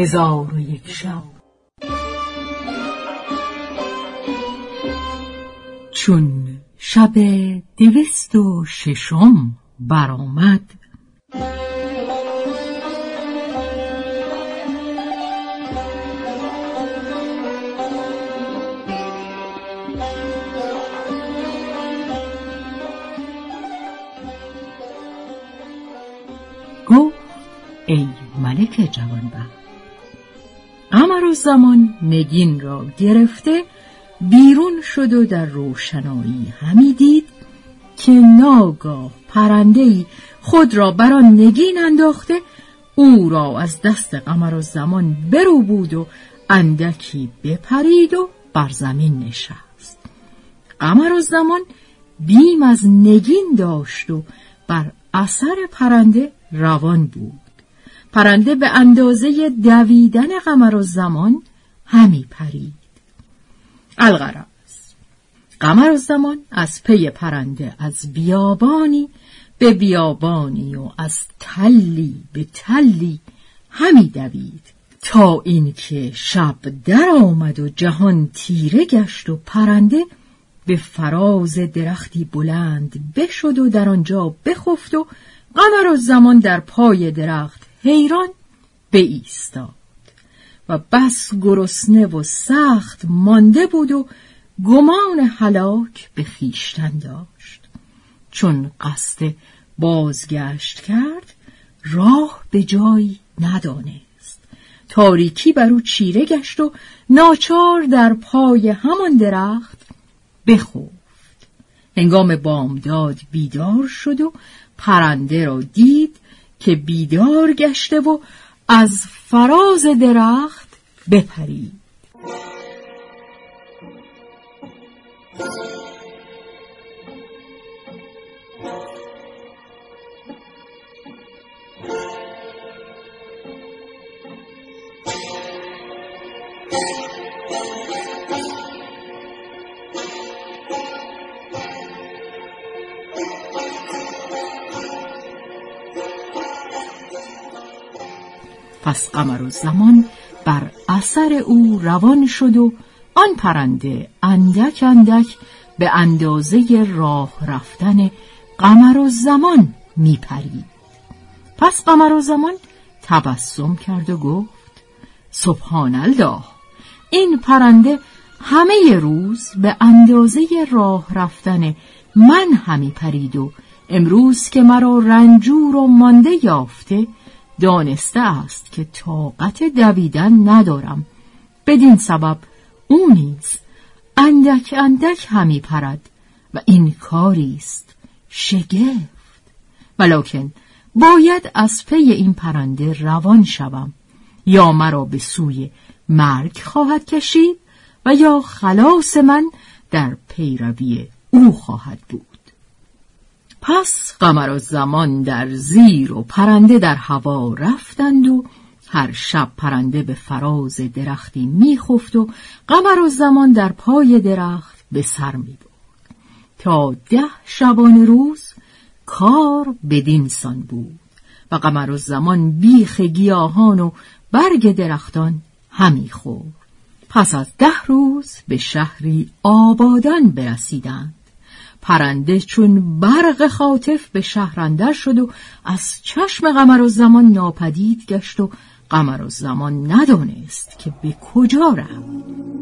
هزار و یک شب. چون شب دویست و ششم برآمد گفت ای ملک جوانبخت قمر و زمان نگین را گرفته بیرون شد و در روشنایی همی دید که ناگاه پرنده خود را بر نگین انداخته او را از دست قمر و زمان برو بود و اندکی بپرید و بر زمین نشست. قمر و زمان بیم از نگین داشت و بر اثر پرنده روان بود. پرنده به اندازه دویدن قمر و زمان همی پرید. الغرض قمر و زمان از پی پرنده از بیابانی به بیابانی و از تلی به تلی همی دوید. تا اینکه شب در آمد و جهان تیره گشت و پرنده به فراز درختی بلند بشد و در آنجا بخفت و قمر و زمان در پای درخت حیران ایستاد و بس گرسنه و سخت مانده بود و گمان هلاک به خیشتن داشت. چون قصد بازگشت کرد راه به جایی ندانست. تاریکی بر او چیره گشت و ناچار در پای همان درخت بخفت. هنگام بامداد بیدار شد و پرنده را دید که بیدار گشته و از فراز درخت بپرید. پس قمر و زمان بر اثر او روان شد و آن پرنده اندک اندک به اندازه راه رفتن قمر و زمان می پرید. پس قمر و زمان تبسم کرد و گفت سبحان الله این پرنده همه روز به اندازه راه رفتن من همی پرید و امروز که مرا رنجور و مانده یافته دانسته است که طاقت دویدن ندارم. بدین سبب او نیز اندک اندک همی پرد و این کاری است شگفت. ولکن باید از پی این پرنده روان شوم یا مرا به سوی مرگ خواهد کشید و یا خلاص من در پیروی او خواهد بود. پس قمر و زمان در زیر و پرنده در هوا رفتند و هر شب پرنده به فراز درختی میخفت و قمر و زمان در پای درخت به سر می تا ده شبان روز کار بدین سان بود و قمر و زمان بیخ گیاهان و برگ درختان همی خورد. پس از ده روز به شهری آبادان برسیدند. پرنده چون برق خاطف به شهر شد و از چشم قمر و زمان ناپدید گشت و قمر و زمان ندانست که به کجا رفت.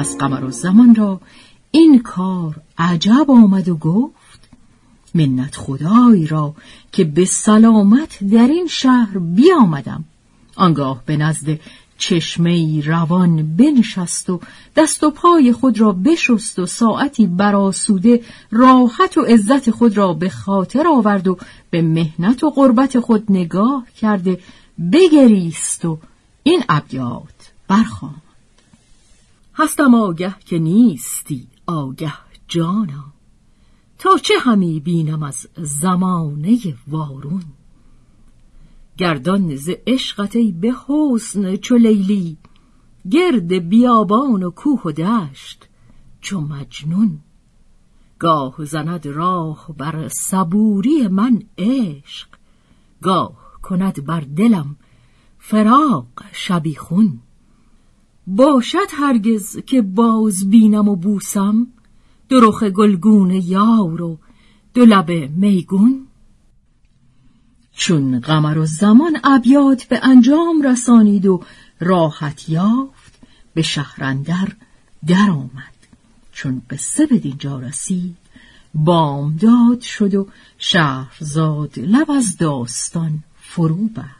پس قمر و زمان را این کار عجب آمد و گفت منت خدای را که به سلامت در این شهر بیامدم. آنگاه به نزد چشمه روان بنشست و دست و پای خود را بشست و ساعتی براسوده راحت و عزت خود را به خاطر آورد و به مهنت و قربت خود نگاه کرده بگریست و این ابیات برخواند هستم آگه که نیستی آگه جانا. تا چه همی بینم از زمانه وارون؟ گردان ز عشقت ای به حسن چو لیلی گرد بیابان و کوه و دشت چو مجنون. گاه زند راه بر صبوری من عشق گاه کند بر دلم فراق شبیخون باشد هرگز که باز بینم و بوسم دو رخ گلگون یار و دو میگون. چون قمر و زمان ابیات به انجام رسانید و راحت یافت به شهرندر در آمد چون قصه به دینجا رسید بامداد شد و شهرزاد لب از داستان فرو بست